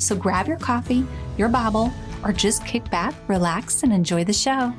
So grab your coffee, your Bible, or just kick back, relax, and enjoy the show.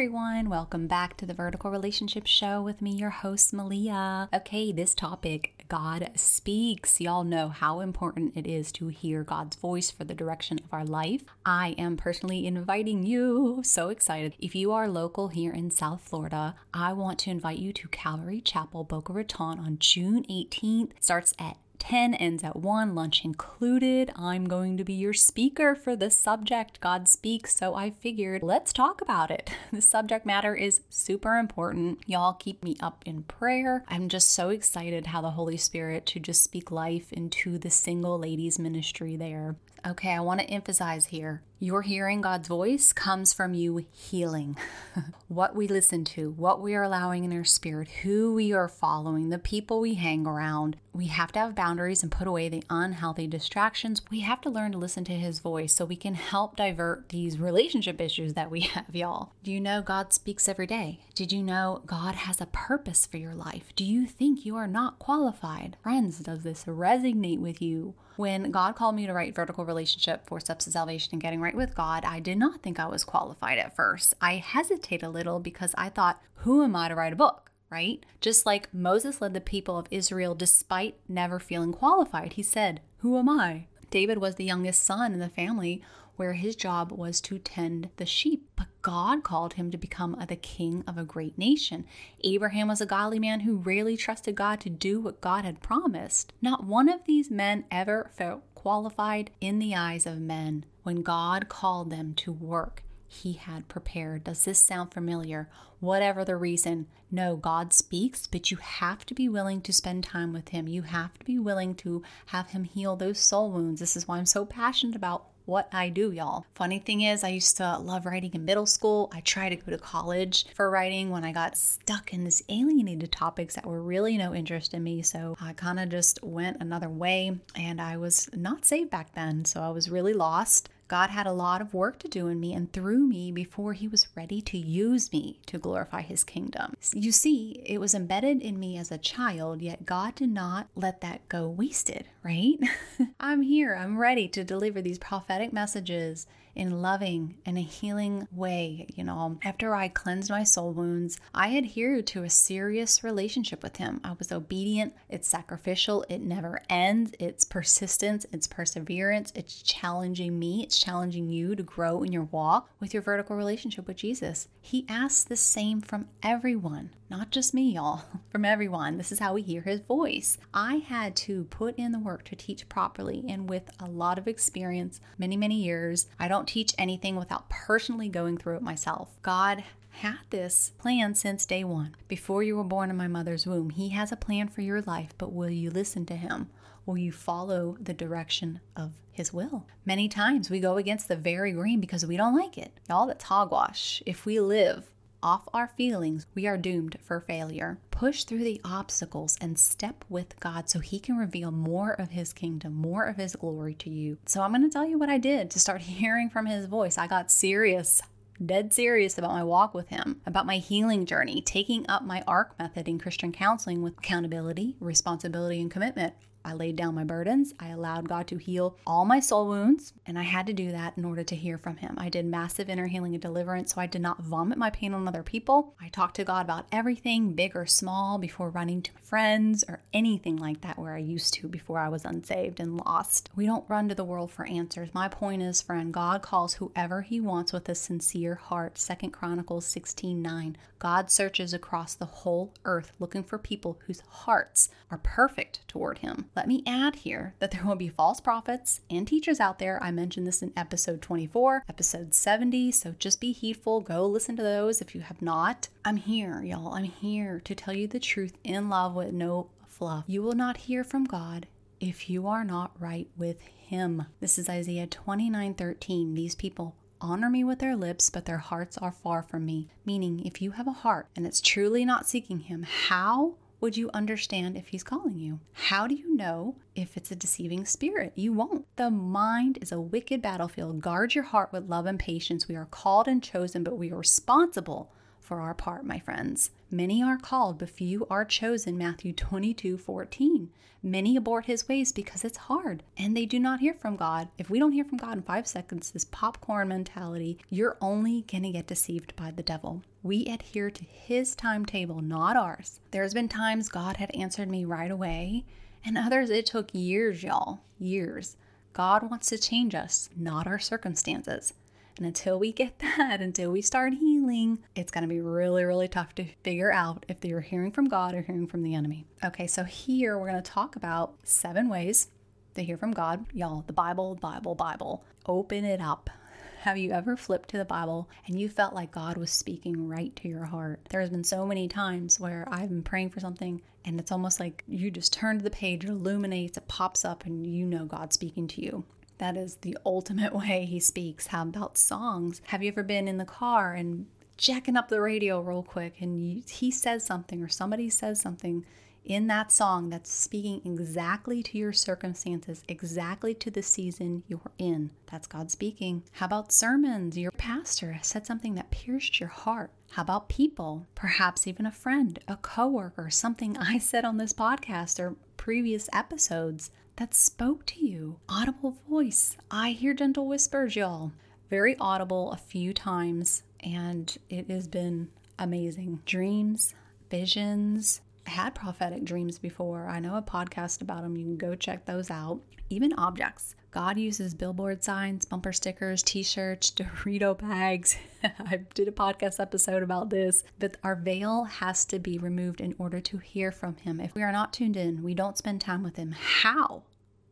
Everyone, welcome back to the Vertical Relationship Show with me, your host, Melia. Okay, this topic, God speaks. Y'all know how important it is to hear God's voice for the direction of our life. I am personally inviting you, so excited. If you are local here in South Florida, I want to invite you to Calvary Chapel, Boca Raton on June 18th. Starts at 10 ends at 1, lunch included. I'm going to be your speaker for the subject God speaks, so I figured let's talk about it. The subject matter is super important. Y'all keep me up in prayer. I'm just so excited how the Holy Spirit to just speak life into the single ladies ministry there. Okay, I want to emphasize here your hearing God's voice comes from you healing. what we listen to, what we are allowing in our spirit, who we are following, the people we hang around. We have to have boundaries and put away the unhealthy distractions. We have to learn to listen to His voice so we can help divert these relationship issues that we have, y'all. Do you know God speaks every day? Did you know God has a purpose for your life? Do you think you are not qualified? Friends, does this resonate with you? When God called me to write Vertical Relationship for Steps to Salvation and Getting Right with God, I did not think I was qualified at first. I hesitate a little because I thought, who am I to write a book? Right? Just like Moses led the people of Israel despite never feeling qualified. He said, Who am I? David was the youngest son in the family where his job was to tend the sheep. But God called him to become the king of a great nation. Abraham was a godly man who rarely trusted God to do what God had promised. Not one of these men ever felt qualified in the eyes of men when God called them to work he had prepared. Does this sound familiar? Whatever the reason, no, God speaks, but you have to be willing to spend time with Him. You have to be willing to have Him heal those soul wounds. This is why I'm so passionate about what I do, y'all. Funny thing is, I used to love writing in middle school. I tried to go to college for writing when I got stuck in this alienated topics that were really no interest in me. So I kind of just went another way and I was not saved back then. So I was really lost. God had a lot of work to do in me and through me before He was ready to use me to glorify His kingdom. You see, it was embedded in me as a child, yet God did not let that go wasted, right? I'm here, I'm ready to deliver these prophetic messages in loving and a healing way. You know, after I cleansed my soul wounds, I adhered to a serious relationship with Him. I was obedient, it's sacrificial, it never ends, it's persistence, it's perseverance, it's challenging me, it's challenging you to grow in your walk with your vertical relationship with Jesus. He asks the same from everyone not just me, y'all, from everyone. This is how we hear his voice. I had to put in the work to teach properly and with a lot of experience, many, many years. I don't teach anything without personally going through it myself. God had this plan since day one. Before you were born in my mother's womb, He has a plan for your life, but will you listen to Him? Will you follow the direction of His will? Many times we go against the very grain because we don't like it. Y'all, that's hogwash. If we live off our feelings, we are doomed for failure. Push through the obstacles and step with God so He can reveal more of His kingdom, more of His glory to you. So, I'm going to tell you what I did to start hearing from His voice. I got serious dead serious about my walk with Him, about my healing journey, taking up my ARC method in Christian counseling with accountability, responsibility, and commitment. I laid down my burdens. I allowed God to heal all my soul wounds, and I had to do that in order to hear from Him. I did massive inner healing and deliverance, so I did not vomit my pain on other people. I talked to God about everything, big or small, before running to my friends or anything like that where I used to before I was unsaved and lost. We don't run to the world for answers. My point is, friend, God calls whoever He wants with a sincere heart. Second Chronicles 16 9. God searches across the whole earth looking for people whose hearts are perfect toward Him. Let me add here that there will be false prophets and teachers out there. I mentioned this in episode 24, episode 70, so just be heedful. Go listen to those if you have not. I'm here, y'all. I'm here to tell you the truth in love with no fluff. You will not hear from God if you are not right with Him. This is Isaiah 29 13. These people honor me with their lips, but their hearts are far from me. Meaning, if you have a heart and it's truly not seeking Him, how would you understand if He's calling you? How do you know if it's a deceiving spirit? You won't. The mind is a wicked battlefield. Guard your heart with love and patience. We are called and chosen, but we are responsible for our part, my friends. Many are called, but few are chosen. Matthew 22 14. Many abort his ways because it's hard and they do not hear from God. If we don't hear from God in five seconds, this popcorn mentality, you're only going to get deceived by the devil. We adhere to his timetable, not ours. There's been times God had answered me right away, and others it took years, y'all. Years. God wants to change us, not our circumstances. And until we get that, until we start healing, it's going to be really, really tough to figure out if you're hearing from God or hearing from the enemy. Okay, so here we're going to talk about seven ways to hear from God. Y'all, the Bible, Bible, Bible. Open it up. Have you ever flipped to the Bible and you felt like God was speaking right to your heart? There's been so many times where I've been praying for something and it's almost like you just turn to the page, it illuminates, it pops up, and you know God's speaking to you. That is the ultimate way he speaks. How about songs? Have you ever been in the car and jacking up the radio real quick and you, he says something or somebody says something in that song that's speaking exactly to your circumstances, exactly to the season you're in. That's God speaking. How about sermons? Your pastor said something that pierced your heart. How about people? Perhaps even a friend, a coworker, something I said on this podcast or previous episodes that spoke to you. Audible voice. I hear gentle whispers, y'all. Very audible a few times, and it has been amazing. Dreams, visions. Had prophetic dreams before. I know a podcast about them. You can go check those out. Even objects. God uses billboard signs, bumper stickers, t shirts, Dorito bags. I did a podcast episode about this, but our veil has to be removed in order to hear from Him. If we are not tuned in, we don't spend time with Him. How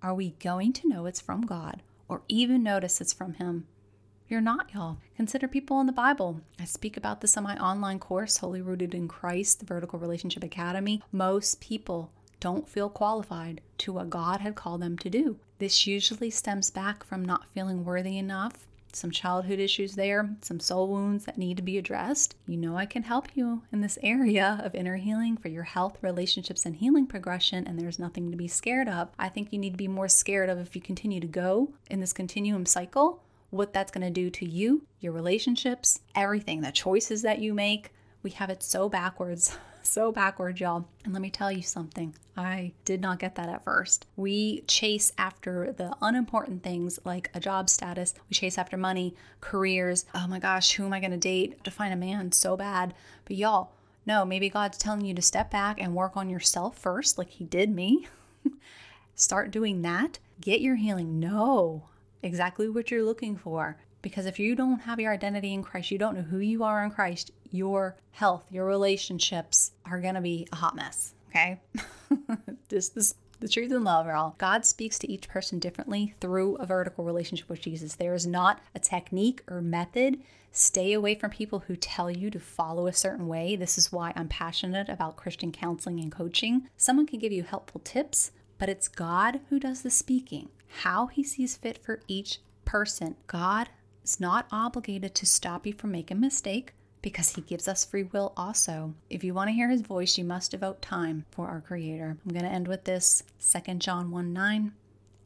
are we going to know it's from God or even notice it's from Him? You're not, y'all. Consider people in the Bible. I speak about this in my online course, Holy Rooted in Christ, the Vertical Relationship Academy. Most people don't feel qualified to what God had called them to do. This usually stems back from not feeling worthy enough, some childhood issues there, some soul wounds that need to be addressed. You know, I can help you in this area of inner healing for your health, relationships, and healing progression, and there's nothing to be scared of. I think you need to be more scared of if you continue to go in this continuum cycle, what that's going to do to you, your relationships, everything, the choices that you make. We have it so backwards. so backwards, y'all. And let me tell you something. I did not get that at first. We chase after the unimportant things like a job status. We chase after money, careers. Oh my gosh, who am I going to date to find a man so bad? But y'all, no, maybe God's telling you to step back and work on yourself first, like He did me. Start doing that. Get your healing. Know exactly what you're looking for. Because if you don't have your identity in Christ, you don't know who you are in Christ, your health, your relationships are going to be a hot mess. Okay. this, this, the truth and love, y'all. God speaks to each person differently through a vertical relationship with Jesus. There is not a technique or method. Stay away from people who tell you to follow a certain way. This is why I'm passionate about Christian counseling and coaching. Someone can give you helpful tips, but it's God who does the speaking, how He sees fit for each person. God is not obligated to stop you from making a mistake because he gives us free will also. If you want to hear his voice, you must devote time for our creator. I'm going to end with this 2 John 1 9.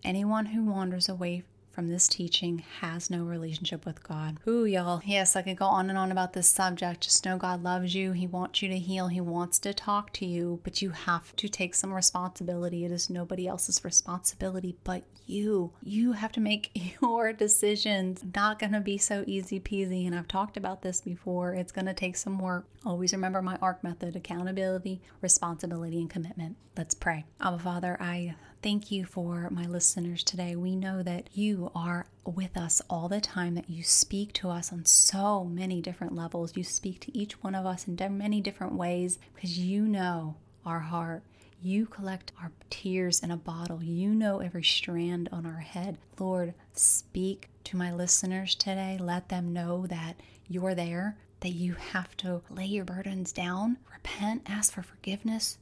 Anyone who wanders away from this teaching has no relationship with God. Ooh, y'all. Yes, I could go on and on about this subject. Just know God loves you. He wants you to heal. He wants to talk to you, but you have to take some responsibility. It is nobody else's responsibility but you. You have to make your decisions. Not going to be so easy peasy. And I've talked about this before. It's going to take some work. Always remember my ARC method accountability, responsibility, and commitment. Let's pray. Abba Father, I Thank you for my listeners today. We know that you are with us all the time, that you speak to us on so many different levels. You speak to each one of us in many different ways because you know our heart. You collect our tears in a bottle. You know every strand on our head. Lord, speak to my listeners today. Let them know that you're there, that you have to lay your burdens down, repent, ask for forgiveness,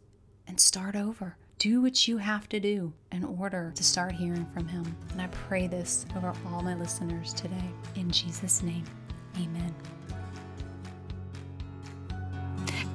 and start over do what you have to do in order to start hearing from Him. And I pray this over all my listeners today. In Jesus' name, amen.